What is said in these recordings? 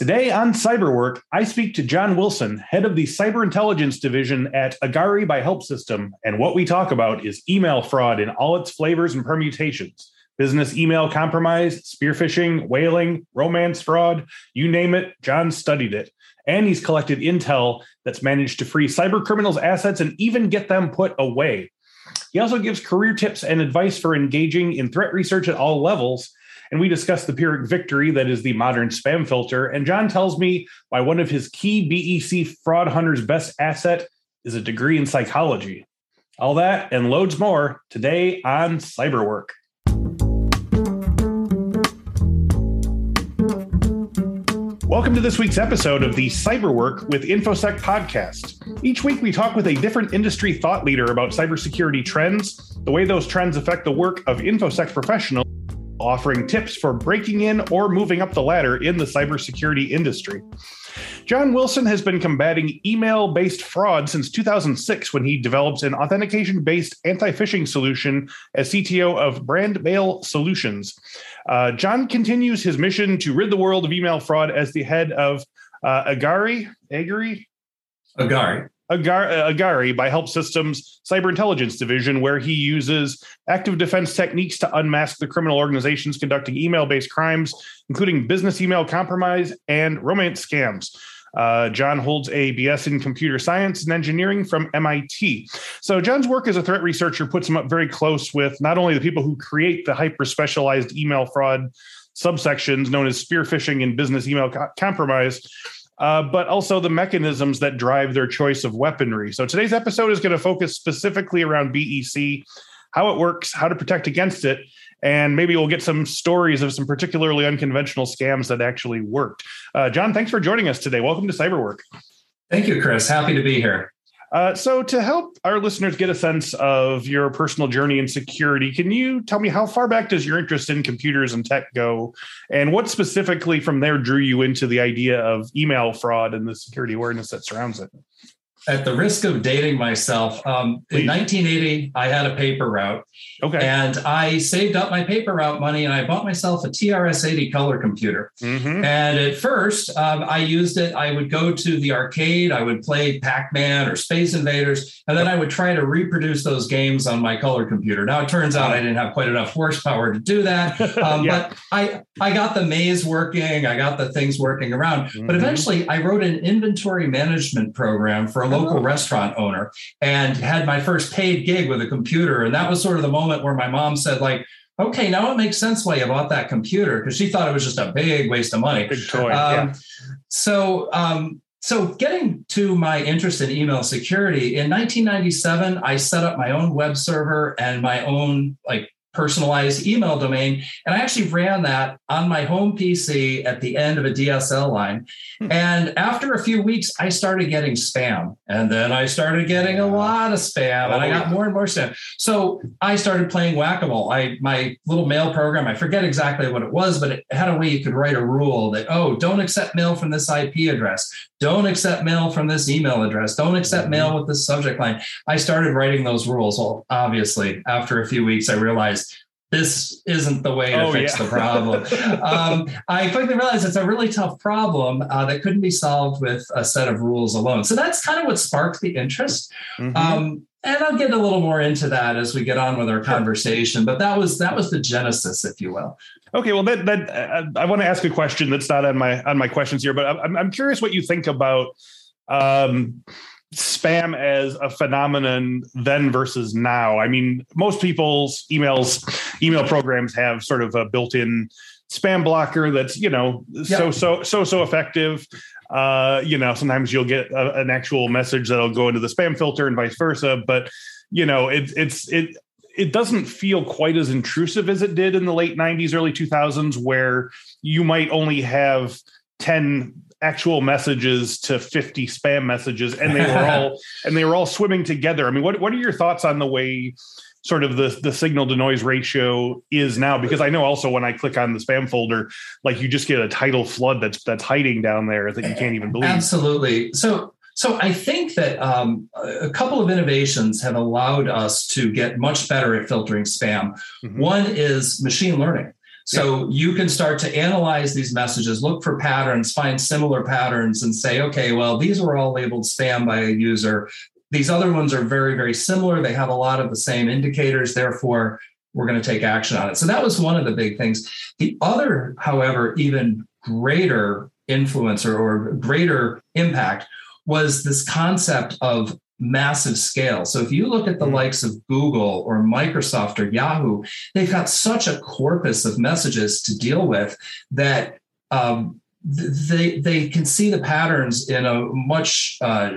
Today on Cyberwork, I speak to John Wilson, head of the Cyber Intelligence Division at Agari by Help System, and what we talk about is email fraud in all its flavors and permutations. Business email compromise, spear phishing, whaling, romance fraud, you name it, John studied it. And he's collected intel that's managed to free cyber criminals' assets and even get them put away. He also gives career tips and advice for engaging in threat research at all levels and we discuss the Pyrrhic Victory that is the modern spam filter. And John tells me why one of his key BEC fraud hunters' best asset is a degree in psychology. All that and loads more today on Cyberwork. Welcome to this week's episode of the Cyberwork with InfoSec podcast. Each week, we talk with a different industry thought leader about cybersecurity trends, the way those trends affect the work of InfoSec professionals offering tips for breaking in or moving up the ladder in the cybersecurity industry. John Wilson has been combating email based fraud since 2006 when he developed an authentication based anti phishing solution as CTO of Brand Mail Solutions. Uh, John continues his mission to rid the world of email fraud as the head of uh, Agari. Agari? Agari. Uh, Agari by Help Systems Cyber Intelligence Division, where he uses active defense techniques to unmask the criminal organizations conducting email based crimes, including business email compromise and romance scams. Uh, John holds a BS in computer science and engineering from MIT. So, John's work as a threat researcher puts him up very close with not only the people who create the hyper specialized email fraud subsections known as spear phishing and business email co- compromise, uh, but also the mechanisms that drive their choice of weaponry. So today's episode is going to focus specifically around BEC, how it works, how to protect against it, and maybe we'll get some stories of some particularly unconventional scams that actually worked. Uh, John, thanks for joining us today. Welcome to Cyberwork. Thank you, Chris. Happy to be here. Uh, so, to help our listeners get a sense of your personal journey in security, can you tell me how far back does your interest in computers and tech go? And what specifically from there drew you into the idea of email fraud and the security awareness that surrounds it? at the risk of dating myself, um, in 1980, I had a paper route. Okay. And I saved up my paper route money and I bought myself a TRS 80 color computer. Mm-hmm. And at first, um, I used it. I would go to the arcade, I would play Pac Man or Space Invaders, and then I would try to reproduce those games on my color computer. Now, it turns out I didn't have quite enough horsepower to do that. Um, yeah. But I, I got the maze working, I got the things working around. Mm-hmm. But eventually, I wrote an inventory management program for a local oh. restaurant owner and had my first paid gig with a computer. And that was sort of the moment where my mom said, like, okay, now it makes sense why you bought that computer because she thought it was just a big waste of money. Big toy. Um, yeah. So, um, so getting to my interest in email security in 1997, I set up my own web server and my own like personalized email domain. And I actually ran that on my home PC at the end of a DSL line. Hmm. And after a few weeks, I started getting spam. And then I started getting a lot of spam and I got more and more spam. So I started playing whack-a-mole. I my little mail program, I forget exactly what it was, but it had a way you could write a rule that, oh, don't accept mail from this IP address. Don't accept mail from this email address. Don't accept mm-hmm. mail with this subject line. I started writing those rules. Well, obviously, after a few weeks, I realized this isn't the way to oh, fix yeah. the problem. um, I quickly realized it's a really tough problem uh, that couldn't be solved with a set of rules alone. So that's kind of what sparked the interest. Mm-hmm. Um, and I'll get a little more into that as we get on with our conversation. But that was that was the genesis, if you will. Okay, well, that that uh, I want to ask a question that's not on my on my questions here, but I'm I'm curious what you think about um, spam as a phenomenon then versus now. I mean, most people's emails email programs have sort of a built-in spam blocker that's you know so so so so effective. Uh, you know, sometimes you'll get a, an actual message that'll go into the spam filter and vice versa, but you know, it, it's it it doesn't feel quite as intrusive as it did in the late 90s early 2000s where you might only have 10 actual messages to 50 spam messages and they were all and they were all swimming together i mean what, what are your thoughts on the way sort of the the signal to noise ratio is now because i know also when i click on the spam folder like you just get a title flood that's that's hiding down there that you can't even believe absolutely so so I think that um, a couple of innovations have allowed us to get much better at filtering spam. Mm-hmm. One is machine learning. So yeah. you can start to analyze these messages, look for patterns, find similar patterns, and say, okay, well, these were all labeled spam by a user. These other ones are very, very similar. They have a lot of the same indicators. Therefore, we're going to take action on it. So that was one of the big things. The other, however, even greater influence or, or greater impact was this concept of massive scale. So if you look at the mm-hmm. likes of Google or Microsoft or Yahoo, they've got such a corpus of messages to deal with that um, they they can see the patterns in a much uh,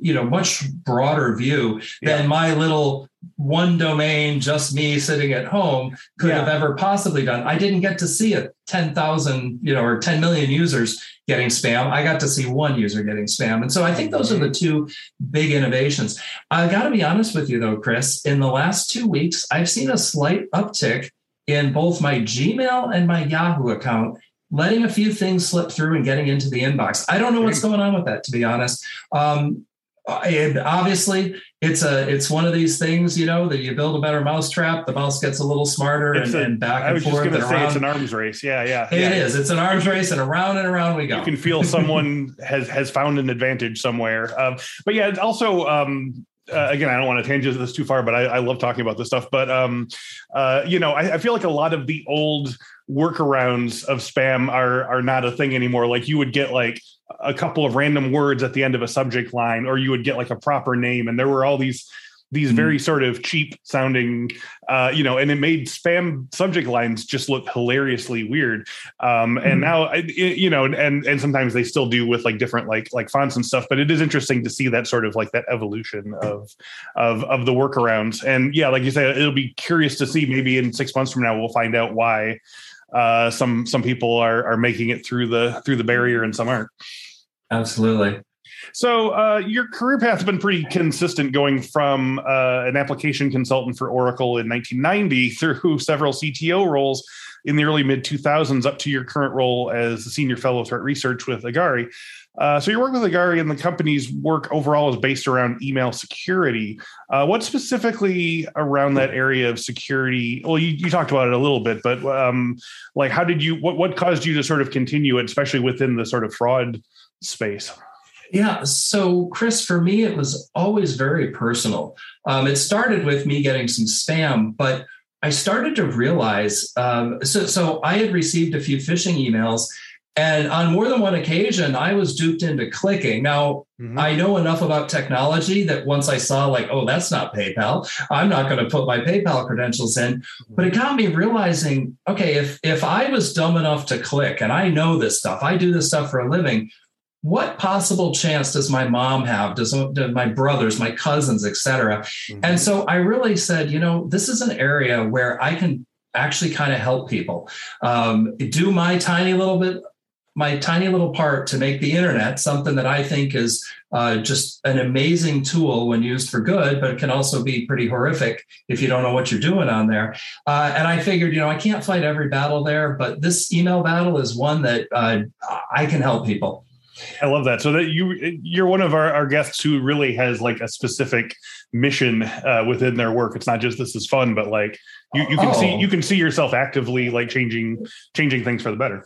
you know much broader view than my little one domain just me sitting at home could yeah. have ever possibly done. I didn't get to see it 10,000 you know or 10 million users getting spam. I got to see one user getting spam. And so i think those are the two big innovations. I got to be honest with you though chris. In the last 2 weeks i've seen a slight uptick in both my gmail and my yahoo account letting a few things slip through and getting into the inbox. I don't know what's going on with that, to be honest. Um, and obviously, it's a it's one of these things, you know, that you build a better mousetrap, the mouse gets a little smarter and, a, and, back and I was forth. just say it's an arms race. Yeah, yeah. It yeah. is. It's an arms race, and around and around we go. You can feel someone has has found an advantage somewhere. Um, but yeah, it's also um, uh, again, I don't want to tangent this too far, but I, I love talking about this stuff. But um, uh, you know, I, I, feel like a lot of the old workarounds of spam are are not a thing anymore. Like you would get like a couple of random words at the end of a subject line, or you would get like a proper name, and there were all these these very mm-hmm. sort of cheap sounding uh, you know and it made spam subject lines just look hilariously weird um, and mm-hmm. now it, you know and and sometimes they still do with like different like like fonts and stuff but it is interesting to see that sort of like that evolution of of of the workarounds and yeah like you said it'll be curious to see maybe in six months from now we'll find out why uh, some some people are are making it through the through the barrier and some aren't absolutely so uh, your career path has been pretty consistent, going from uh, an application consultant for Oracle in 1990 through several CTO roles in the early mid 2000s, up to your current role as the senior fellow threat research with Agari. Uh, so your work with Agari and the company's work overall is based around email security. Uh, what specifically around that area of security? Well, you, you talked about it a little bit, but um, like, how did you? What what caused you to sort of continue it, especially within the sort of fraud space? Yeah. So, Chris, for me, it was always very personal. Um, it started with me getting some spam, but I started to realize um, so, so I had received a few phishing emails. And on more than one occasion, I was duped into clicking. Now, mm-hmm. I know enough about technology that once I saw, like, oh, that's not PayPal, I'm not going to put my PayPal credentials in. But it got me realizing, okay, if if I was dumb enough to click, and I know this stuff, I do this stuff for a living, what possible chance does my mom have does, do my brothers my cousins etc mm-hmm. and so i really said you know this is an area where i can actually kind of help people um, do my tiny little bit my tiny little part to make the internet something that i think is uh, just an amazing tool when used for good but it can also be pretty horrific if you don't know what you're doing on there uh, and i figured you know i can't fight every battle there but this email battle is one that uh, i can help people I love that. So that you you're one of our, our guests who really has like a specific mission uh, within their work. It's not just this is fun, but like you, you can oh. see you can see yourself actively like changing changing things for the better.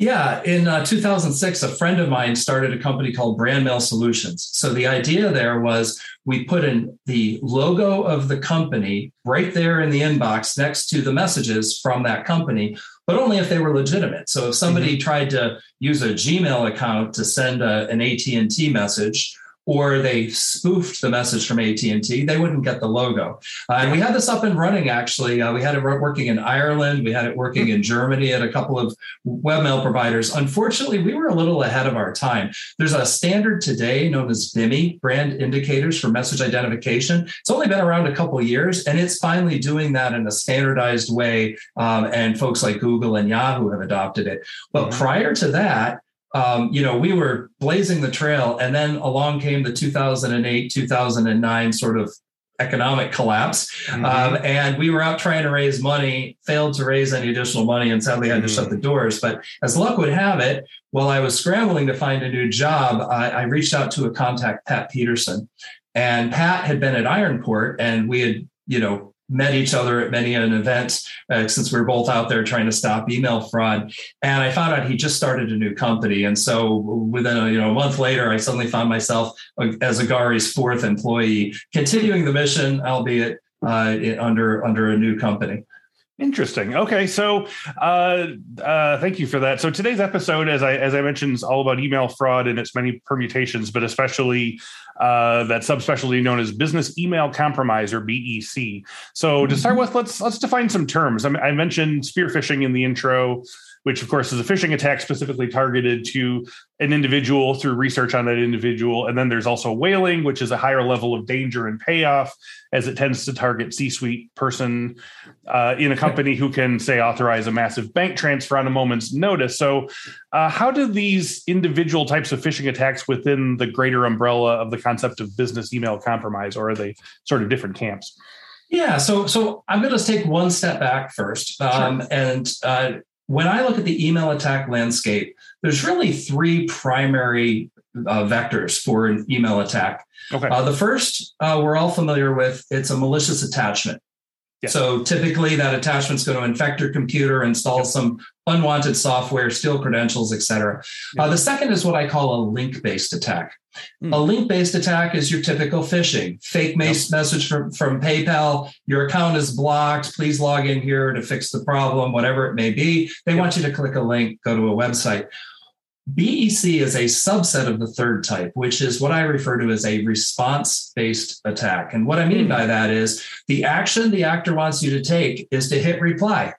Yeah, in uh, 2006, a friend of mine started a company called Brand Mail Solutions. So the idea there was we put in the logo of the company right there in the inbox next to the messages from that company, but only if they were legitimate. So if somebody mm-hmm. tried to use a Gmail account to send a, an AT&T message or they spoofed the message from AT&T, they wouldn't get the logo. Uh, and we had this up and running, actually. Uh, we had it working in Ireland. We had it working in Germany at a couple of webmail providers. Unfortunately, we were a little ahead of our time. There's a standard today known as BIMI, Brand Indicators for Message Identification. It's only been around a couple years, and it's finally doing that in a standardized way. Um, and folks like Google and Yahoo have adopted it. But mm-hmm. prior to that, um, you know, we were blazing the trail, and then along came the 2008, 2009 sort of economic collapse. Mm-hmm. Um, and we were out trying to raise money, failed to raise any additional money, and sadly had to shut the mm-hmm. doors. But as luck would have it, while I was scrambling to find a new job, I, I reached out to a contact, Pat Peterson. And Pat had been at Ironport, and we had, you know, met each other at many an event uh, since we were both out there trying to stop email fraud. And I found out he just started a new company. And so within a, you know a month later, I suddenly found myself uh, as Agari's fourth employee, continuing the mission, albeit uh, under under a new company. Interesting. Okay, so uh, uh, thank you for that. So today's episode, as I as I mentioned, is all about email fraud and its many permutations, but especially uh, that subspecialty known as business email compromise or BEC. So to start mm-hmm. with, let's let's define some terms. I, I mentioned spear phishing in the intro which of course is a phishing attack specifically targeted to an individual through research on that individual. And then there's also whaling, which is a higher level of danger and payoff, as it tends to target C-suite person uh, in a company who can say authorize a massive bank transfer on a moment's notice. So, uh, how do these individual types of phishing attacks within the greater umbrella of the concept of business email compromise, or are they sort of different camps? Yeah, so so I'm going to take one step back first, um, sure. and uh, when I look at the email attack landscape, there's really three primary uh, vectors for an email attack. Okay. Uh, the first uh, we're all familiar with. It's a malicious attachment. Yes. So typically, that attachment is going to infect your computer, install some unwanted software, steal credentials, etc. Uh, the second is what I call a link-based attack. Mm. A link-based attack is your typical phishing, fake yep. message from, from PayPal. Your account is blocked. Please log in here to fix the problem, whatever it may be. They yep. want you to click a link, go to a website. BEC is a subset of the third type, which is what I refer to as a response based attack. And what I mean by that is the action the actor wants you to take is to hit reply.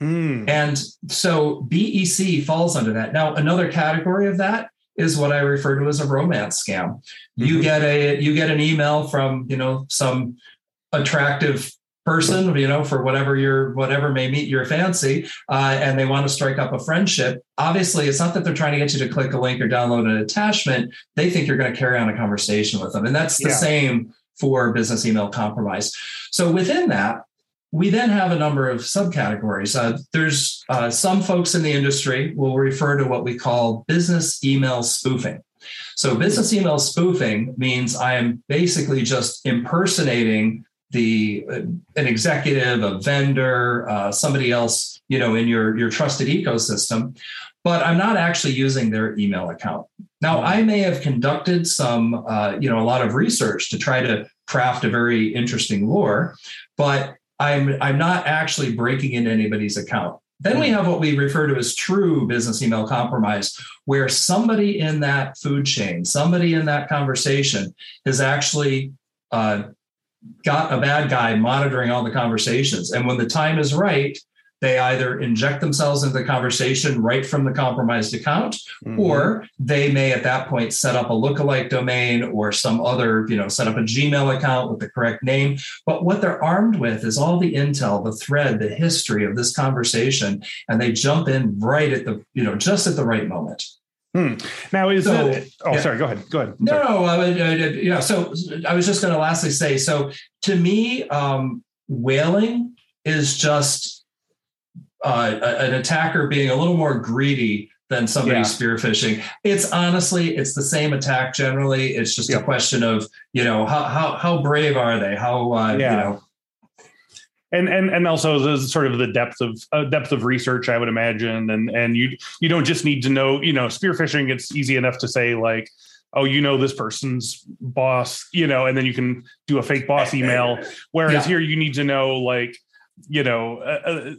Mm. And so BEC falls under that. Now, another category of that is what I refer to as a romance scam. Mm-hmm. You get a you get an email from, you know, some attractive person, you know, for whatever your whatever may meet your fancy, uh, and they want to strike up a friendship. Obviously, it's not that they're trying to get you to click a link or download an attachment. They think you're going to carry on a conversation with them, and that's the yeah. same for business email compromise. So within that. We then have a number of subcategories. Uh, there's uh, some folks in the industry will refer to what we call business email spoofing. So, business email spoofing means I am basically just impersonating the uh, an executive, a vendor, uh, somebody else, you know, in your your trusted ecosystem, but I'm not actually using their email account. Now, I may have conducted some, uh, you know, a lot of research to try to craft a very interesting lore, but I'm I'm not actually breaking into anybody's account. Then we have what we refer to as true business email compromise, where somebody in that food chain, somebody in that conversation is actually uh, got a bad guy monitoring all the conversations. And when the time is right, they either inject themselves into the conversation right from the compromised account, mm-hmm. or they may at that point set up a lookalike domain or some other, you know, set up a Gmail account with the correct name. But what they're armed with is all the intel, the thread, the history of this conversation, and they jump in right at the, you know, just at the right moment. Hmm. Now is so, it? Oh, yeah. sorry. Go ahead. Go ahead. No, no. I would, I, yeah. So I was just going to lastly say. So to me, um, whaling is just uh, an attacker being a little more greedy than somebody yeah. spearphishing. It's honestly, it's the same attack generally. It's just a question of you know how how how brave are they? How uh, yeah. you know and and and also the sort of the depth of uh, depth of research i would imagine and and you you don't just need to know you know spearphishing it's easy enough to say like oh you know this person's boss you know and then you can do a fake boss email whereas yeah. here you need to know like you know uh, uh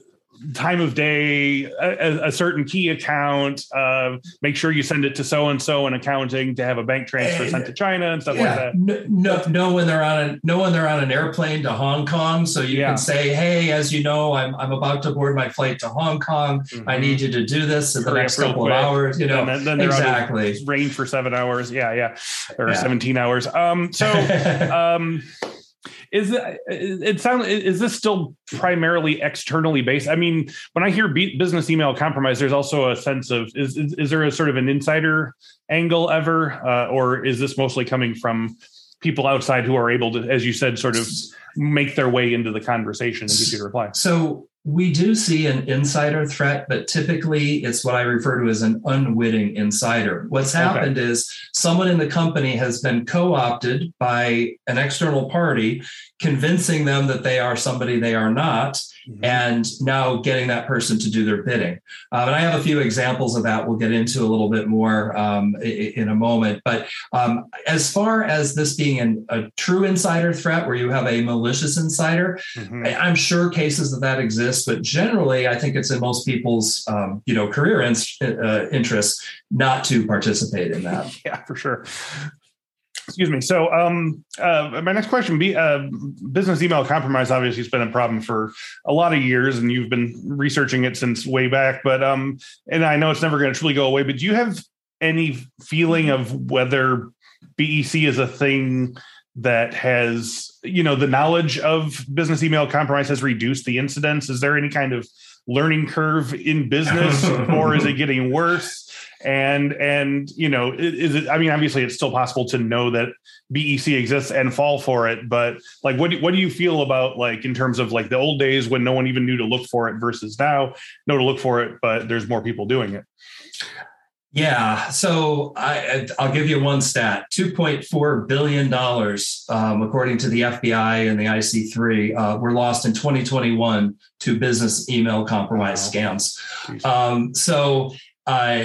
time of day, a, a certain key account, uh, make sure you send it to so and so in accounting to have a bank transfer and, sent to China and stuff yeah, like that. No, no, when they're on a know when they're on an airplane to Hong Kong, so you yeah. can say, "Hey, as you know, I'm I'm about to board my flight to Hong Kong. Mm-hmm. I need you to do this in the next couple quick. of hours." You know, then, then, exactly. Rain for seven hours. Yeah, yeah, or yeah. seventeen hours. Um, so. um, is it, it sounds is this still primarily externally based? I mean when i hear business email compromise there's also a sense of is, is, is there a sort of an insider angle ever? Uh, or is this mostly coming from people outside who are able to as you said sort of make their way into the conversation and get you reply? So we do see an insider threat, but typically it's what I refer to as an unwitting insider. What's happened okay. is someone in the company has been co opted by an external party, convincing them that they are somebody they are not mm-hmm. and now getting that person to do their bidding. Um, and I have a few examples of that we'll get into a little bit more um, in a moment. But um, as far as this being an, a true insider threat where you have a malicious insider, mm-hmm. I'm sure cases of that exist, but generally I think it's in most people's um, you know career in, uh, interests not to participate in that. Yeah, for sure. Excuse me. So, um, uh, my next question: be uh, business email compromise. Obviously, has been a problem for a lot of years, and you've been researching it since way back. But um, and I know it's never going to truly go away. But do you have any feeling of whether BEC is a thing that has, you know, the knowledge of business email compromise has reduced the incidents? Is there any kind of learning curve in business, or is it getting worse? And and you know is it i mean obviously it's still possible to know that bec exists and fall for it but like what do, what do you feel about like in terms of like the old days when no one even knew to look for it versus now know to look for it but there's more people doing it yeah, so I, i'll give you one stat: two point four billion dollars, um, according to the FBI and the IC3, uh, were lost in 2021 to business email compromise wow. scams. Um, so uh,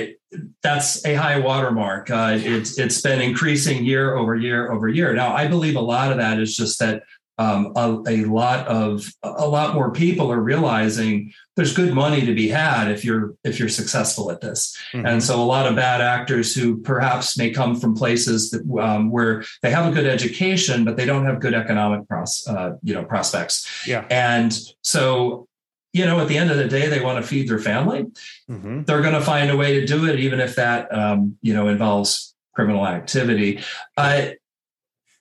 that's a high watermark. Uh, it's it's been increasing year over year over year. Now, I believe a lot of that is just that um, a, a, lot of a lot more people are realizing there's good money to be had if you're if you're successful at this. Mm-hmm. And so, a lot of bad actors who perhaps may come from places that um, where they have a good education but they don't have good economic pros, uh, you know prospects. Yeah. And so you know, at the end of the day, they want to feed their family. Mm-hmm. They're going to find a way to do it, even if that, um, you know, involves criminal activity. I,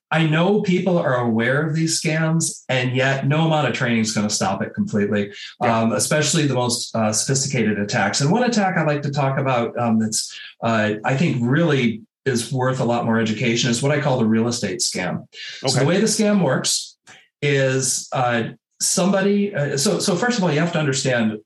I know people are aware of these scams, and yet no amount of training is going to stop it completely, yeah. um, especially the most uh, sophisticated attacks. And one attack I like to talk about um, that's, uh, I think, really is worth a lot more education is what I call the real estate scam. Okay. So the way the scam works is uh, somebody uh, so so first of all you have to understand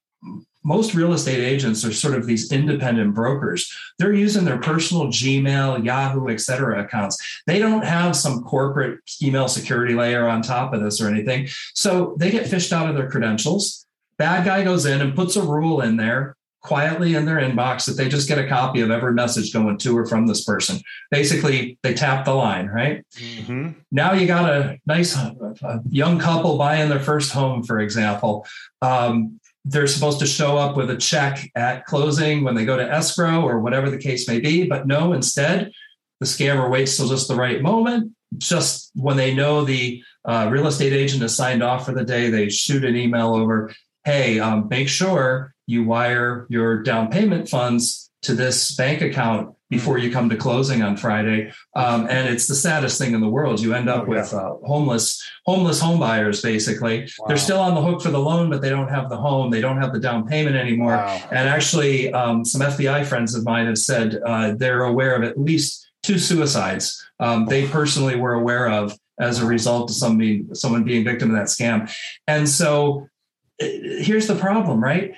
most real estate agents are sort of these independent brokers. They're using their personal gmail yahoo et cetera accounts. They don't have some corporate email security layer on top of this or anything. So they get phished out of their credentials. Bad guy goes in and puts a rule in there quietly in their inbox that they just get a copy of every message going to or from this person. Basically, they tap the line, right? Mm-hmm. Now you got a nice a young couple buying their first home, for example. Um, they're supposed to show up with a check at closing when they go to escrow or whatever the case may be. But no, instead, the scammer waits till just the right moment. Just when they know the uh, real estate agent has signed off for the day, they shoot an email over. Hey, um, make sure you wire your down payment funds to this bank account before you come to closing on Friday. Um, and it's the saddest thing in the world. You end up oh, yeah. with uh, homeless homeless home buyers. Basically, wow. they're still on the hook for the loan, but they don't have the home. They don't have the down payment anymore. Wow. And actually, um, some FBI friends of mine have said uh, they're aware of at least two suicides um, they personally were aware of as a result of somebody someone being victim of that scam. And so here's the problem, right?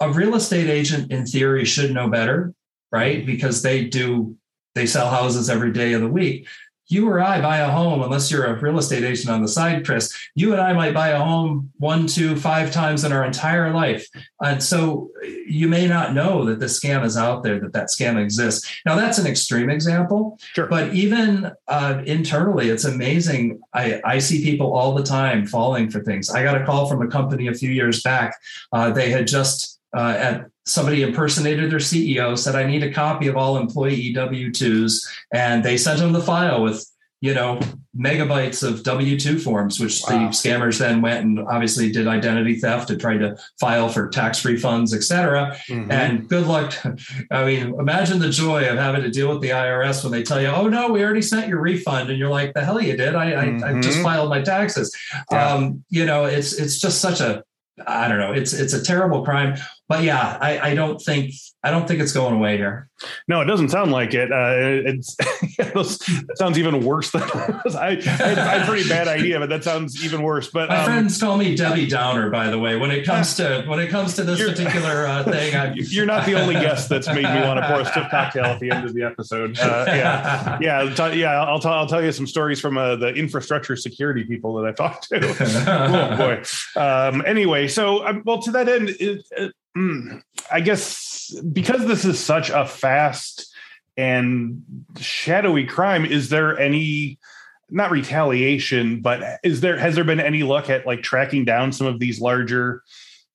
a real estate agent in theory should know better, right? Because they do they sell houses every day of the week. You or I buy a home, unless you're a real estate agent on the side, Chris. You and I might buy a home one, two, five times in our entire life, and so you may not know that the scam is out there, that that scam exists. Now, that's an extreme example, sure. but even uh, internally, it's amazing. I, I see people all the time falling for things. I got a call from a company a few years back. Uh, they had just uh, at somebody impersonated their CEO, said, I need a copy of all employee W 2s. And they sent them the file with, you know, megabytes of W 2 forms, which wow. the scammers then went and obviously did identity theft and tried to file for tax refunds, et cetera. Mm-hmm. And good luck. I mean, imagine the joy of having to deal with the IRS when they tell you, oh, no, we already sent your refund. And you're like, the hell you did. I, mm-hmm. I, I just mm-hmm. filed my taxes. Yeah. Um, you know, it's, it's just such a, I don't know. It's it's a terrible crime. But yeah, I, I, don't think I don't think it's going away here. No, it doesn't sound like it. Uh, it's it sounds even worse than I, I, had a pretty bad idea, but that sounds even worse. But my um, friends call me Debbie Downer. By the way, when it comes to when it comes to this particular uh, thing, I'm, you're not the only guest that's made me want to pour a stiff cocktail at the end of the episode. Uh, yeah, yeah, t- yeah. I'll, t- I'll tell you some stories from uh, the infrastructure security people that I've talked to. oh boy. Um, anyway, so um, well, to that end. It, it, mm, I guess because this is such a fast and shadowy crime, is there any not retaliation, but is there has there been any luck at like tracking down some of these larger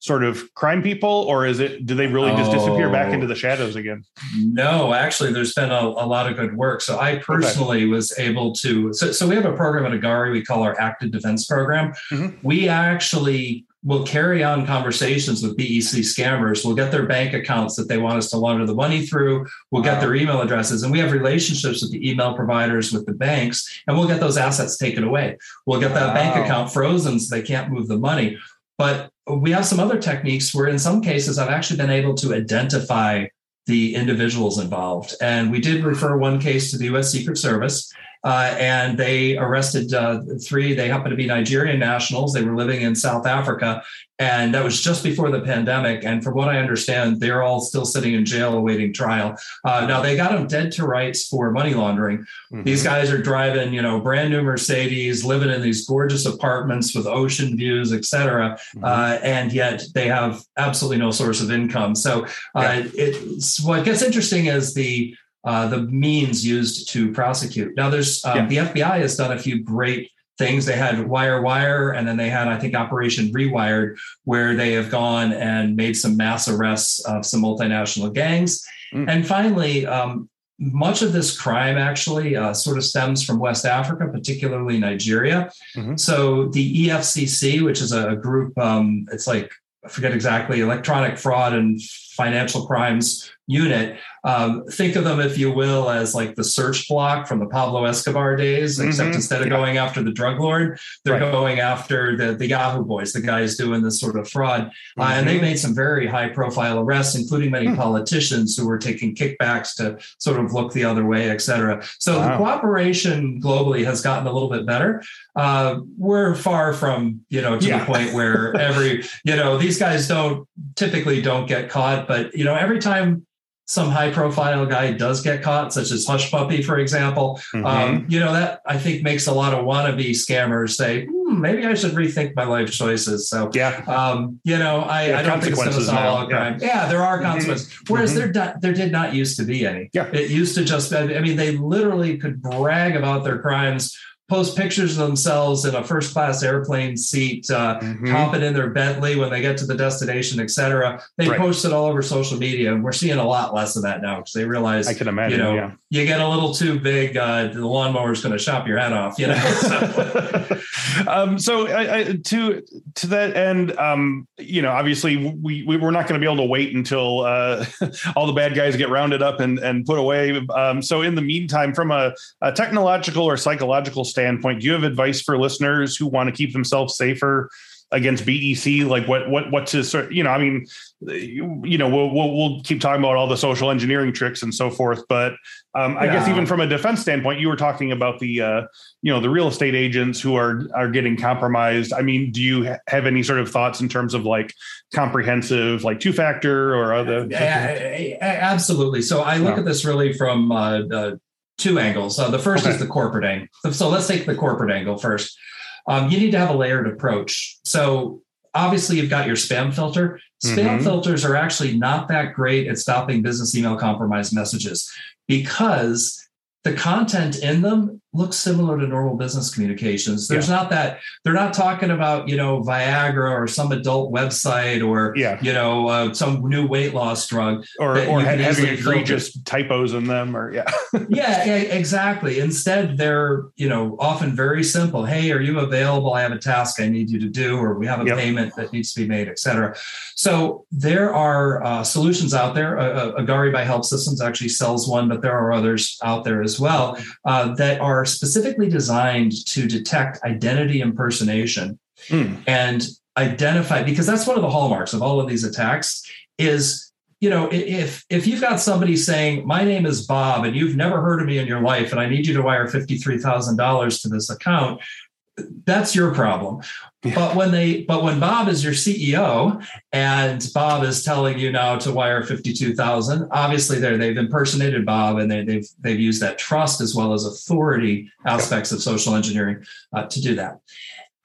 sort of crime people, or is it do they really just disappear back into the shadows again? No, actually, there's been a, a lot of good work. So I personally okay. was able to. So, so we have a program at Agari we call our Active Defense Program. Mm-hmm. We actually we'll carry on conversations with BEC scammers. We'll get their bank accounts that they want us to launder the money through. We'll get their email addresses, and we have relationships with the email providers, with the banks, and we'll get those assets taken away. We'll get that wow. bank account frozen so they can't move the money. But we have some other techniques where, in some cases, I've actually been able to identify the individuals involved. And we did refer one case to the US Secret Service. Uh, and they arrested uh, three. They happened to be Nigerian nationals. They were living in South Africa, and that was just before the pandemic. And from what I understand, they're all still sitting in jail awaiting trial. Uh, now they got them dead to rights for money laundering. Mm-hmm. These guys are driving, you know, brand new Mercedes, living in these gorgeous apartments with ocean views, et cetera, mm-hmm. Uh, and yet they have absolutely no source of income. So uh, yeah. it's what gets interesting is the uh, the means used to prosecute. Now, there's um, yeah. the FBI has done a few great things. They had Wire Wire, and then they had, I think, Operation Rewired, where they have gone and made some mass arrests of some multinational gangs. Mm. And finally, um, much of this crime actually uh, sort of stems from West Africa, particularly Nigeria. Mm-hmm. So the EFCC, which is a group, um, it's like I forget exactly, electronic fraud and financial crimes unit. Um, think of them, if you will, as like the Search Bloc from the Pablo Escobar days, mm-hmm. except instead of yeah. going after the drug lord, they're right. going after the, the Yahoo boys, the guys doing this sort of fraud. Mm-hmm. Uh, and they mm-hmm. made some very high profile arrests, including many mm-hmm. politicians who were taking kickbacks to sort of look the other way, et cetera. So wow. the cooperation globally has gotten a little bit better. Uh, we're far from, you know, to yeah. the point where every, you know, these guys don't typically don't get caught, but, you know, every time some high profile guy does get caught, such as Hushpuppi, for example, mm-hmm. um, you know, that I think makes a lot of wannabe scammers say, hmm, maybe I should rethink my life choices. So, yeah, um, you know, I, yeah, I don't think it's solve all crime. Yeah. yeah. there are mm-hmm. consequences. Mm-hmm. Whereas mm-hmm. there, there did not used to be any. Yeah. It used to just, I mean, they literally could brag about their crimes post pictures of themselves in a first class airplane seat, uh, mm-hmm. hopping in their Bentley when they get to the destination, etc. They right. post it all over social media, and we're seeing a lot less of that now because they realize I can imagine. You know, yeah. you get a little too big, uh, the lawnmower is going to chop your head off. You know. so, um, so I, I, to to that end, um, you know, obviously we, we are not going to be able to wait until uh, all the bad guys get rounded up and and put away. Um, so in the meantime, from a, a technological or psychological standpoint, do you have advice for listeners who want to keep themselves safer against BEC? Like what what what to sort you know, I mean, you know, we'll, we'll, we'll keep talking about all the social engineering tricks and so forth, but um, I yeah. guess even from a defense standpoint, you were talking about the uh, you know the real estate agents who are are getting compromised. I mean, do you have any sort of thoughts in terms of like comprehensive, like two factor or other? Yeah, absolutely. So I look yeah. at this really from uh, two angles. Uh, the first okay. is the corporate angle. So let's take the corporate angle first. Um, you need to have a layered approach. So obviously, you've got your spam filter. Spam mm-hmm. filters are actually not that great at stopping business email compromise messages because the content in them looks similar to normal business communications. There's yeah. not that they're not talking about you know Viagra or some adult website or yeah. you know uh, some new weight loss drug or or having egregious typos in them or yeah yeah exactly. Instead, they're you know often very simple. Hey, are you available? I have a task I need you to do, or we have a yep. payment that needs to be made, etc. So there are uh, solutions out there. Uh, Agari by Help Systems actually sells one, but there are others out there as well uh, that are are specifically designed to detect identity impersonation mm. and identify because that's one of the hallmarks of all of these attacks is you know if if you've got somebody saying my name is bob and you've never heard of me in your life and i need you to wire $53000 to this account that's your problem yeah. but when they but when bob is your ceo and bob is telling you now to wire 52000 obviously they they've impersonated bob and they, they've they've used that trust as well as authority aspects of social engineering uh, to do that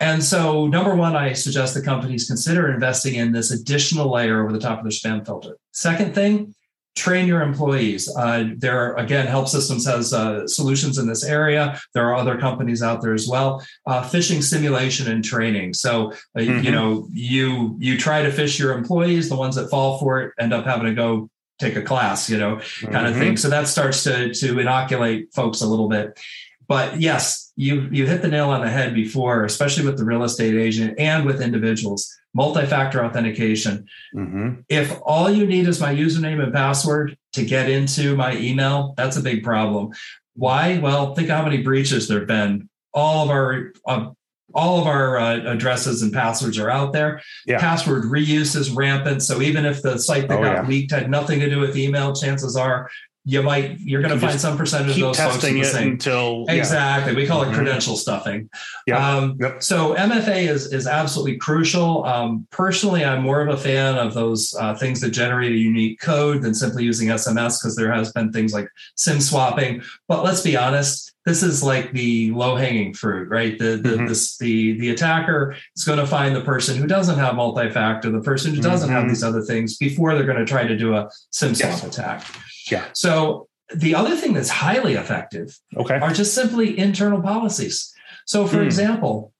and so, number one, I suggest the companies consider investing in this additional layer over the top of their spam filter. Second thing, train your employees. Uh, there are, again, Help Systems has uh, solutions in this area. There are other companies out there as well. Uh, phishing simulation and training. So, uh, mm-hmm. you know, you you try to phish your employees. The ones that fall for it end up having to go take a class, you know, kind mm-hmm. of thing. So that starts to to inoculate folks a little bit. But yes, you you hit the nail on the head before, especially with the real estate agent and with individuals. Multi-factor authentication. Mm-hmm. If all you need is my username and password to get into my email, that's a big problem. Why? Well, think how many breaches there've been. All of our uh, all of our uh, addresses and passwords are out there. Yeah. Password reuse is rampant. So even if the site that oh, got yeah. leaked had nothing to do with email, chances are you might you're going to find some percentage of those testing folks it until exactly we call it mm-hmm. credential stuffing yeah. Um, yep. so mfa is is absolutely crucial um, personally i'm more of a fan of those uh, things that generate a unique code than simply using sms because there has been things like sim swapping but let's be honest this is like the low hanging fruit, right? The the, mm-hmm. this, the the attacker is going to find the person who doesn't have multi factor, the person who doesn't mm-hmm. have these other things before they're going to try to do a SIM swap yes. attack. Yeah. So the other thing that's highly effective okay. are just simply internal policies. So, for mm. example,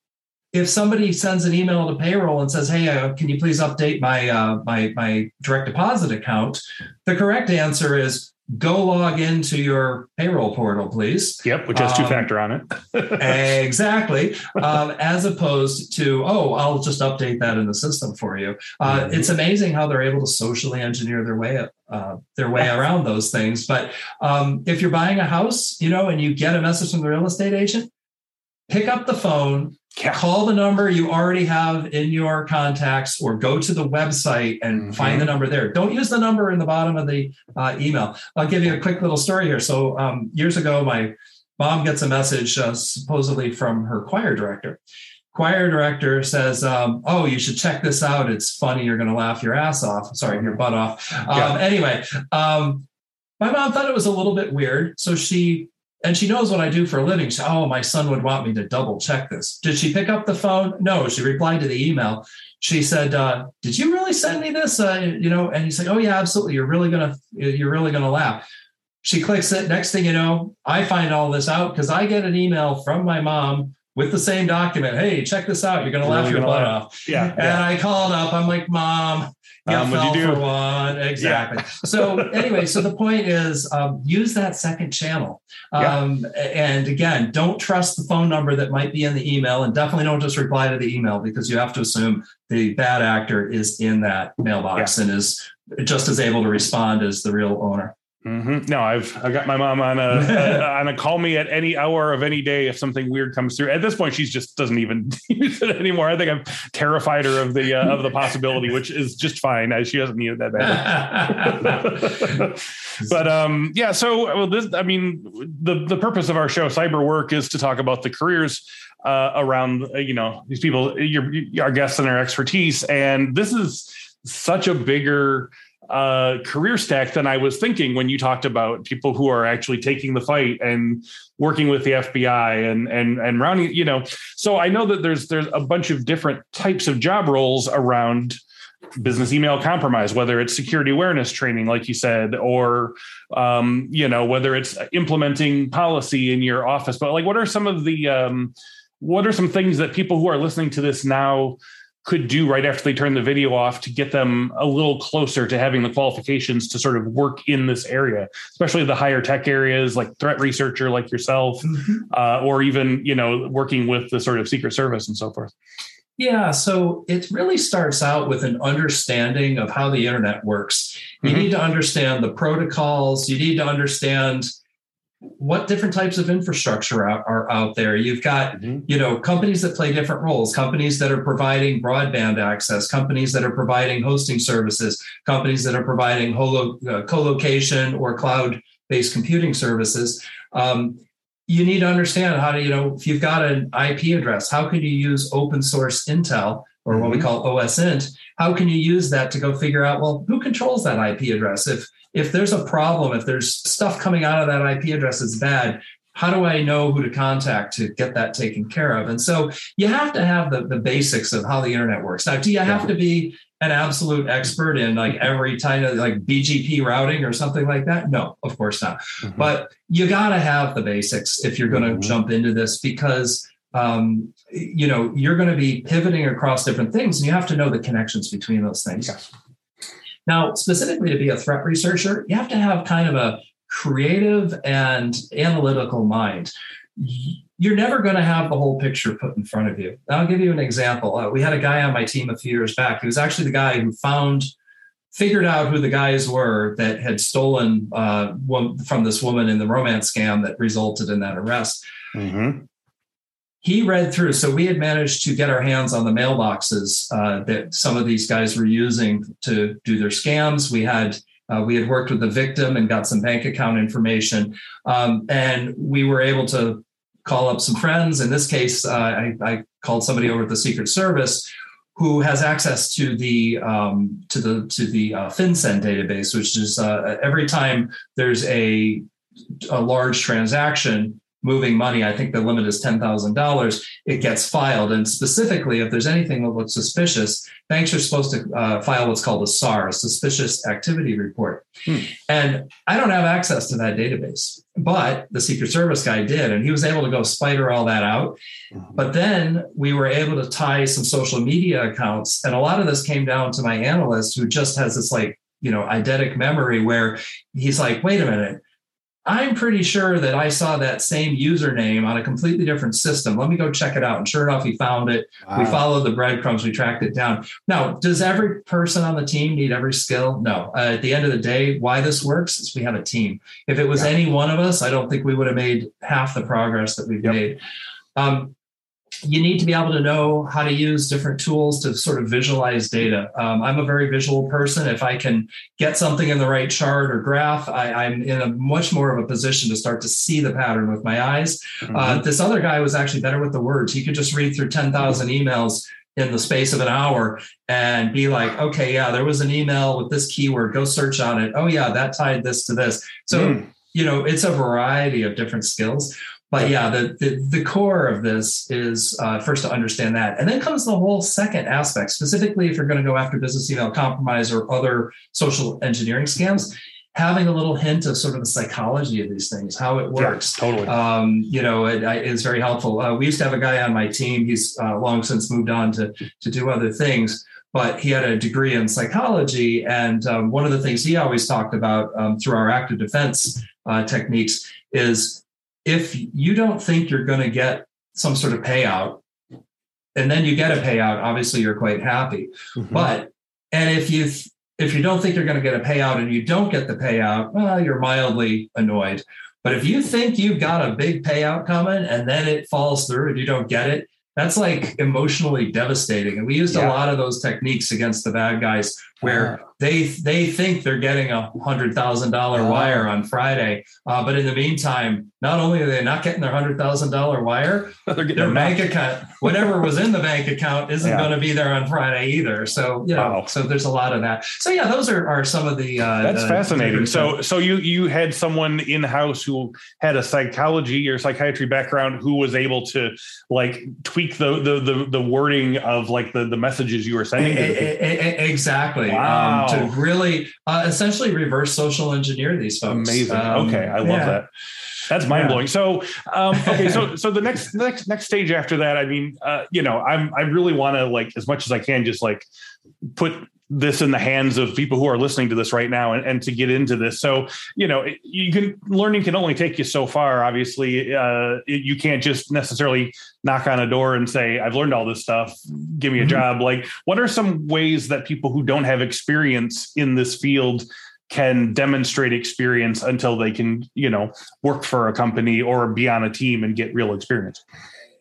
if somebody sends an email to payroll and says, "Hey, uh, can you please update my uh, my my direct deposit account?" The correct answer is go log into your payroll portal, please. Yep, which has two factor um, on it. exactly. Um, as opposed to, oh, I'll just update that in the system for you. Uh, mm-hmm. It's amazing how they're able to socially engineer their way uh, their way around those things. But um, if you're buying a house, you know, and you get a message from the real estate agent, pick up the phone, call the number you already have in your contacts or go to the website and mm-hmm. find the number there. Don't use the number in the bottom of the uh, email. I'll give you a quick little story here. So, um, years ago, my mom gets a message uh, supposedly from her choir director. Choir director says, um, "Oh, you should check this out. It's funny. You're going to laugh your ass off. Sorry, your butt off." Um, yeah. Anyway, um, my mom thought it was a little bit weird, so she and she knows what I do for a living. She, oh, my son would want me to double check this. Did she pick up the phone? No, she replied to the email. She said, uh, "Did you really send me this?" Uh, you know, and he's like, "Oh yeah, absolutely. You're really gonna, you're really gonna laugh." She clicks it. Next thing you know, I find all this out because I get an email from my mom with the same document. Hey, check this out. You're gonna laugh your butt laugh. off. Yeah. And yeah. I called up. I'm like, Mom, yeah, um, fell for one. Exactly. Yeah. so anyway, so the point is um, use that second channel. Um, yeah. And again, don't trust the phone number that might be in the email, and definitely don't just reply to the email because you have to assume the bad actor is in that mailbox yeah. and is just as able to respond as the real owner. Mm-hmm. No, I've I got my mom on a, a, on a call me at any hour of any day if something weird comes through. At this point, she just doesn't even use it anymore. I think I've terrified her of the uh, of the possibility, which is just fine as she doesn't need it that bad. but um, yeah. So well, this I mean, the the purpose of our show, Cyber Work, is to talk about the careers uh, around uh, you know these people, your our guests and their expertise, and this is such a bigger uh, career stack than I was thinking when you talked about people who are actually taking the fight and working with the FBI and and and rounding. You know, so I know that there's there's a bunch of different types of job roles around business email compromise whether it's security awareness training like you said or um, you know whether it's implementing policy in your office but like what are some of the um, what are some things that people who are listening to this now could do right after they turn the video off to get them a little closer to having the qualifications to sort of work in this area, especially the higher tech areas like threat researcher like yourself, mm-hmm. uh, or even you know working with the sort of Secret Service and so forth. Yeah, so it really starts out with an understanding of how the internet works. You mm-hmm. need to understand the protocols. You need to understand what different types of infrastructure are, are out there you've got mm-hmm. you know companies that play different roles companies that are providing broadband access companies that are providing hosting services companies that are providing holo, uh, co-location or cloud based computing services um, you need to understand how to you know if you've got an ip address how can you use open source intel or mm-hmm. what we mm-hmm. call osint how can you use that to go figure out well who controls that ip address if if there's a problem, if there's stuff coming out of that IP address that's bad, how do I know who to contact to get that taken care of? And so you have to have the, the basics of how the internet works. Now, do you have to be an absolute expert in like every kind of like BGP routing or something like that? No, of course not. Mm-hmm. But you got to have the basics if you're going to mm-hmm. jump into this because um, you know you're going to be pivoting across different things and you have to know the connections between those things. Yes. Now, specifically to be a threat researcher, you have to have kind of a creative and analytical mind. You're never going to have the whole picture put in front of you. I'll give you an example. Uh, we had a guy on my team a few years back. He was actually the guy who found, figured out who the guys were that had stolen uh, from this woman in the romance scam that resulted in that arrest. Mm-hmm he read through. So we had managed to get our hands on the mailboxes uh, that some of these guys were using to do their scams. We had uh, we had worked with the victim and got some bank account information, um, and we were able to call up some friends. In this case, uh, I, I, called somebody over at the Secret Service who has access to the um, to the to the uh, FinCEN database, which is uh, every time there's a a large transaction moving money, I think the limit is $10,000, it gets filed. And specifically, if there's anything that looks suspicious, banks are supposed to uh, file what's called a SAR, a suspicious activity report. Hmm. And I don't have access to that database, but the Secret Service guy did, and he was able to go spider all that out. Mm-hmm. But then we were able to tie some social media accounts. And a lot of this came down to my analyst who just has this like, you know, eidetic memory where he's like, wait a minute, I'm pretty sure that I saw that same username on a completely different system. Let me go check it out. And sure enough, he found it. Wow. We followed the breadcrumbs, we tracked it down. Now, does every person on the team need every skill? No. Uh, at the end of the day, why this works is we have a team. If it was yeah. any one of us, I don't think we would have made half the progress that we've yep. made. Um, you need to be able to know how to use different tools to sort of visualize data. Um, I'm a very visual person. If I can get something in the right chart or graph, I, am in a much more of a position to start to see the pattern with my eyes. Mm-hmm. Uh, this other guy was actually better with the words. He could just read through 10,000 emails in the space of an hour and be like, okay, yeah, there was an email with this keyword. Go search on it. Oh, yeah, that tied this to this. So, mm. you know, it's a variety of different skills but yeah, the, the, the core of this is uh, first to understand that, and then comes the whole second aspect. Specifically, if you're going to go after business email compromise or other social engineering scams, having a little hint of sort of the psychology of these things, how it works. Yeah, totally. Um, you know, it, it is very helpful. Uh, we used to have a guy on my team. He's uh, long since moved on to to do other things, but he had a degree in psychology. And um, one of the things he always talked about um, through our active defense uh, techniques is if you don't think you're going to get some sort of payout and then you get a payout obviously you're quite happy mm-hmm. but and if you if you don't think you're going to get a payout and you don't get the payout well you're mildly annoyed but if you think you've got a big payout coming and then it falls through and you don't get it that's like emotionally devastating and we used yeah. a lot of those techniques against the bad guys where they they think they're getting a hundred thousand dollar wire on Friday, uh, but in the meantime, not only are they not getting their hundred thousand dollar wire, their bank account, whatever was in the bank account, isn't yeah. going to be there on Friday either. So you know, wow. so there's a lot of that. So yeah, those are, are some of the. Uh, That's the, fascinating. So so you you had someone in house who had a psychology or psychiatry background who was able to like tweak the the the, the wording of like the the messages you were sending. Exactly. Wow. Um, to really uh, essentially reverse social engineer these folks. Amazing. Um, okay, I love yeah. that. That's mind blowing. Yeah. So, um, okay, so so the next next next stage after that, I mean, uh, you know, I'm I really want to like as much as I can just like put this in the hands of people who are listening to this right now and, and to get into this. So, you know, you can learning can only take you so far. Obviously, uh, you can't just necessarily knock on a door and say, I've learned all this stuff. Give me a mm-hmm. job. Like, what are some ways that people who don't have experience in this field can demonstrate experience until they can, you know, work for a company or be on a team and get real experience.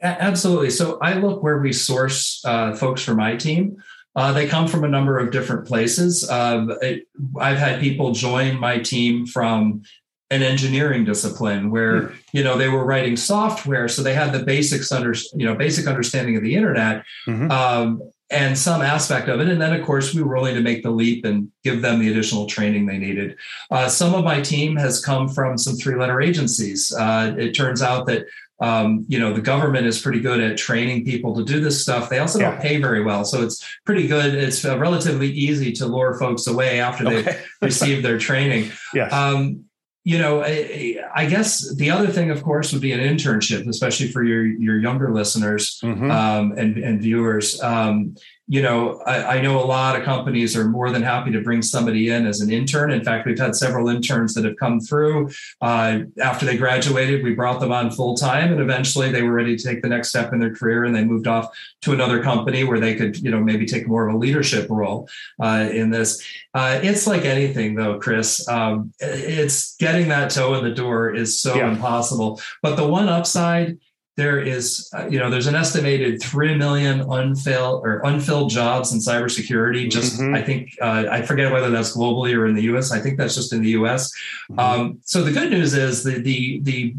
Absolutely. So I look where we source uh, folks for my team. Uh, they come from a number of different places. Uh, it, I've had people join my team from an engineering discipline where hmm. you know they were writing software, so they had the basics under you know basic understanding of the internet. Mm-hmm. Um, and some aspect of it. And then, of course, we were willing to make the leap and give them the additional training they needed. Uh, some of my team has come from some three letter agencies. Uh, it turns out that um, you know the government is pretty good at training people to do this stuff they also yeah. don't pay very well so it's pretty good it's uh, relatively easy to lure folks away after okay. they receive their training yes. Um, you know I, I, guess the other thing of course would be an internship especially for your your younger listeners mm-hmm. um, and, and viewers um, you know, I, I, know a lot of companies are more than happy to bring somebody in as an intern. In fact, we've had several interns that have come through. Uh, after they graduated, we brought them on full time, and eventually they were ready to take the next step in their career, and they moved off to another company where they could, you know, maybe take more of a leadership role uh, in this. Uh, it's like anything, though, Chris. Um, it's getting that toe in the door is so yeah. impossible. But the one upside there is, uh, you know, there's an estimated three million unfilled or unfilled jobs in cybersecurity. Just, mm-hmm. I think, uh, I forget whether that's globally or in the U.S. I think that's just in the U.S. Mm-hmm. Um, so the good news is the the the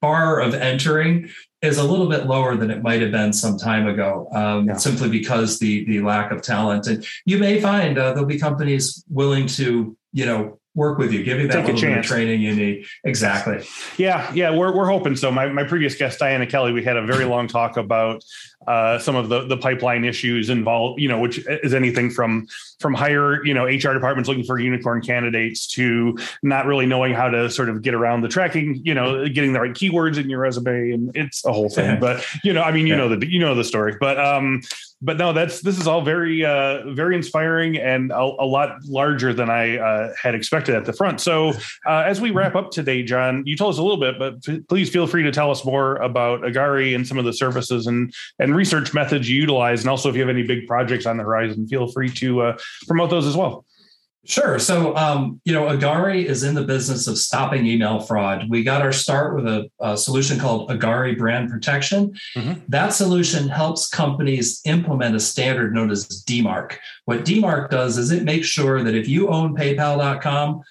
bar of entering is a little bit lower than it might have been some time ago, um, yeah. simply because the the lack of talent. And you may find uh, there'll be companies willing to, you know, work with you, give you that Take little bit of training you need. Exactly. Yeah, yeah, we're we're hoping so. My my previous guest, Diana Kelly, we had a very long talk about uh, some of the the pipeline issues involved. You know, which is anything from from higher you know HR departments looking for unicorn candidates to not really knowing how to sort of get around the tracking. You know, getting the right keywords in your resume, and it's a whole thing. but you know, I mean, you yeah. know the you know the story. But um, but no, that's this is all very uh, very inspiring and a, a lot larger than I uh, had expected at the front. So uh, as we wrap up today, John, you told us a little bit, but please feel free to tell us more about Agari and some of the services and and research methods you utilize, and also if you have any big projects on the horizon, feel free to uh, promote those as well. Sure. So, um, you know, Agari is in the business of stopping email fraud. We got our start with a, a solution called Agari Brand Protection. Mm-hmm. That solution helps companies implement a standard known as DMARC. What DMARC does is it makes sure that if you own PayPal.com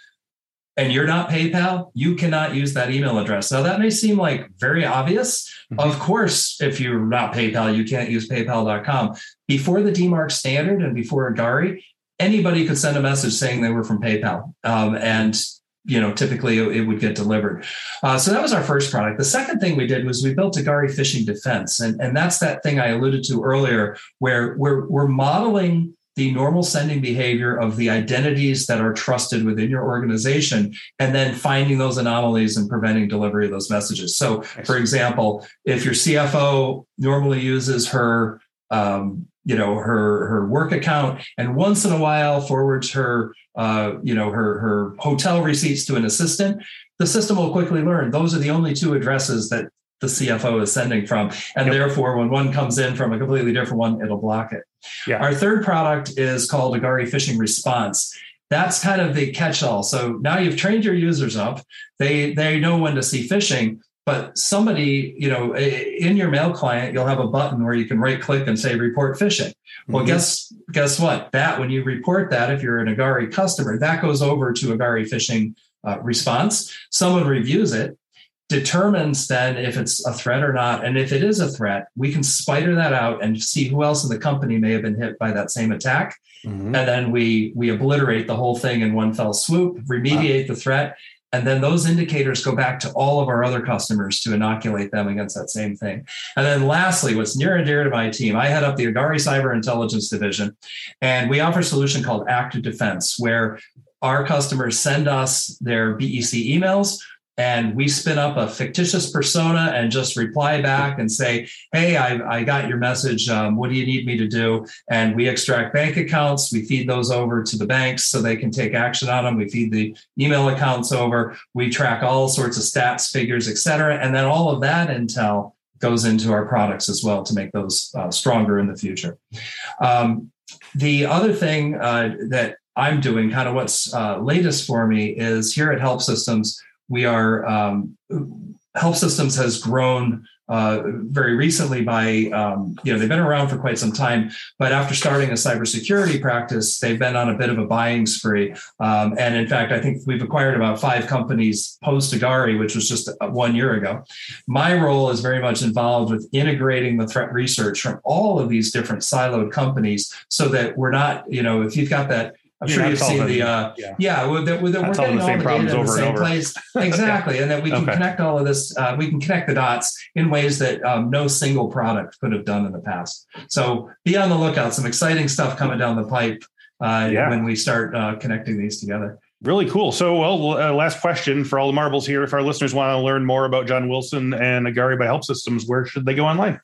and you're not PayPal, you cannot use that email address. Now, that may seem like very obvious. Mm-hmm. Of course, if you're not PayPal, you can't use PayPal.com. Before the DMARC standard and before Agari, anybody could send a message saying they were from PayPal, um, and you know typically it, would get delivered. Uh, so that was our first product. The second thing we did was we built a Agari Phishing Defense, and and that's that thing I alluded to earlier, where we're we're modeling the normal sending behavior of the identities that are trusted within your organization and then finding those anomalies and preventing delivery of those messages so for example if your cfo normally uses her um, you know her her work account. And once in a while forwards her uh, you know her her hotel receipts to an assistant. The system will quickly learn. Those are the only two addresses that the cfo is sending from. And yep. therefore when one comes in from a completely different one it'll block it. Yeah. our third product is called agari phishing response. That's kind of the catch-all. So now you've trained your users up. They they know when to see phishing but somebody you know in your mail client you'll have a button where you can right click and say report phishing well mm-hmm. guess guess what that when you report that if you're an agari customer that goes over to agari phishing uh, response someone reviews it determines then if it's a threat or not and if it is a threat we can spider that out and see who else in the company may have been hit by that same attack mm-hmm. and then we we obliterate the whole thing in one fell swoop remediate wow. the threat and then those indicators go back to all of our other customers to inoculate them against that same thing. And then lastly, what's near and dear to my team, I head up the Agari Cyber Intelligence Division, and we offer a solution called Active Defense, where our customers send us their BEC emails and we spin up a fictitious persona and just reply back and say, Hey, I, I got your message. Um, what do you need me to do? And we extract bank accounts. We feed those over to the banks so they can take action on them. We feed the email accounts over. We track all sorts of stats, figures, et cetera. And then all of that intel goes into our products as well to make those uh, stronger in the future. Um, the other thing uh, that I'm doing, kind of what's uh, latest for me is here at Help Systems, we are um, Help Systems has grown uh, very recently by um, you know they've been around for quite some time but after starting a cybersecurity practice they've been on a bit of a buying spree. Um, and in fact i think we've acquired about five companies post agari which was just one year ago. My role is very much involved with integrating the threat research from all of these different siloed companies so that we're not you know if you've got that I'm sure you've seen the uh, yeah, yeah we're, we're, we're getting all the, the data in the same place exactly, and that we can okay. connect all of this. Uh, we can connect the dots in ways that um, no single product could have done in the past. So be on the lookout. Some exciting stuff coming down the pipe uh, yeah. when we start uh, connecting these together. Really cool. So, well, uh, last question for all the marbles here. If our listeners want to learn more about John Wilson and Agari by Help Systems, where should they go online?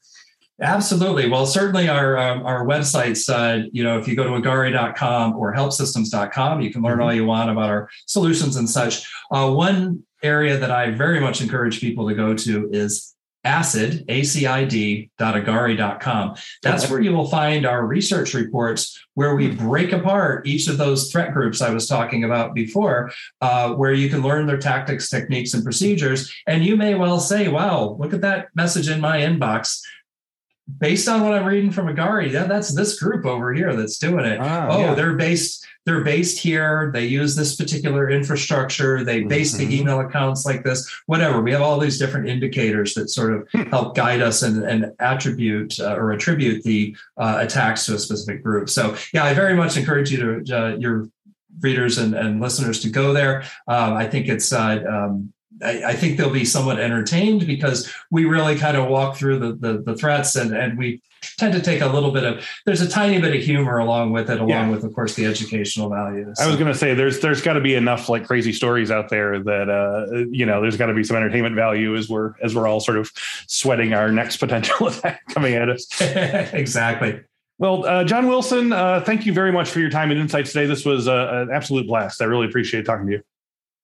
Absolutely. Well, certainly our um, our websites, uh, you know, if you go to agari.com or helpsystems.com, you can learn mm-hmm. all you want about our solutions and such. Uh, one area that I very much encourage people to go to is acid, acid.agari.com. That's where you will find our research reports where we hmm. break apart each of those threat groups I was talking about before, uh, where you can learn their tactics, techniques, and procedures. And you may well say, wow, look at that message in my inbox based on what I'm reading from Agari, yeah, that's this group over here that's doing it. Ah, oh, yeah. they're based they're based here. They use this particular infrastructure. They base mm-hmm. the email accounts like this. Whatever. We have all these different indicators that sort of hmm. help guide us and, and attribute uh, or attribute the uh, attacks to a specific group. So yeah, I very much encourage you to uh, your readers and, and listeners to go there. Um, I think it's uh, um, I, I, think they'll be somewhat entertained because we really kind of walk through the, the, the threats and, and we tend to take a little bit of there's a tiny bit of humor along with it along yeah. with of course the educational values i was going to say there's there's got to be enough like crazy stories out there that uh you know there's got to be some entertainment value as we're as we're all sort of sweating our next potential attack coming at us exactly well, uh, John Wilson, uh, thank you very much for your time and insights today. This was uh, an absolute blast. I really appreciate talking to you.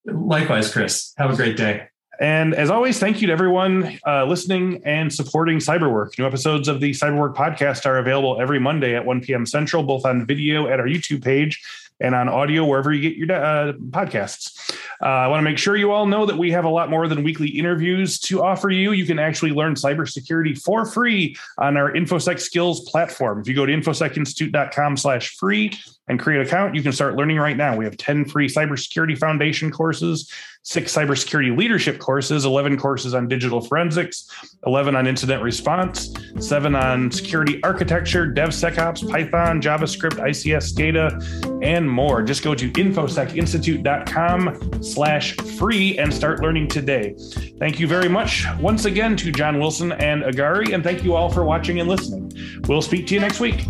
Likewise, Chris. Have a great day. And as always, thank you to everyone uh, listening and supporting Cyberwork. New episodes of the Cyberwork podcast are available every Monday at 1 p.m. Central, both on video at our YouTube page and on audio wherever you get your uh, podcasts. Uh, I want to make sure you all know that we have a lot more than weekly interviews to offer you. You can actually learn cybersecurity for free on our InfoSec skills platform. If you go to infosecinstitute.com slash free and create an account, you can start learning right now. We have 10 free cybersecurity foundation courses six cybersecurity leadership courses, 11 courses on digital forensics, 11 on incident response, seven on security architecture, DevSecOps, Python, JavaScript, ICS SCADA, and more. Just go to infosecinstitute.com slash free and start learning today. Thank you very much once again to John Wilson and Agari, and thank you all for watching and listening. We'll speak to you next week.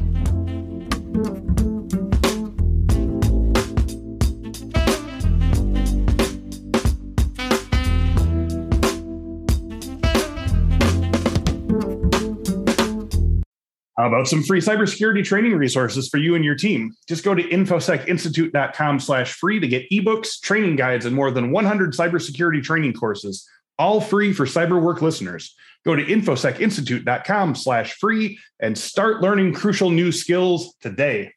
How about some free cybersecurity training resources for you and your team? Just go to infosecinstitute.com slash free to get ebooks, training guides, and more than 100 cybersecurity training courses, all free for CyberWork listeners. Go to infosecinstitute.com slash free and start learning crucial new skills today.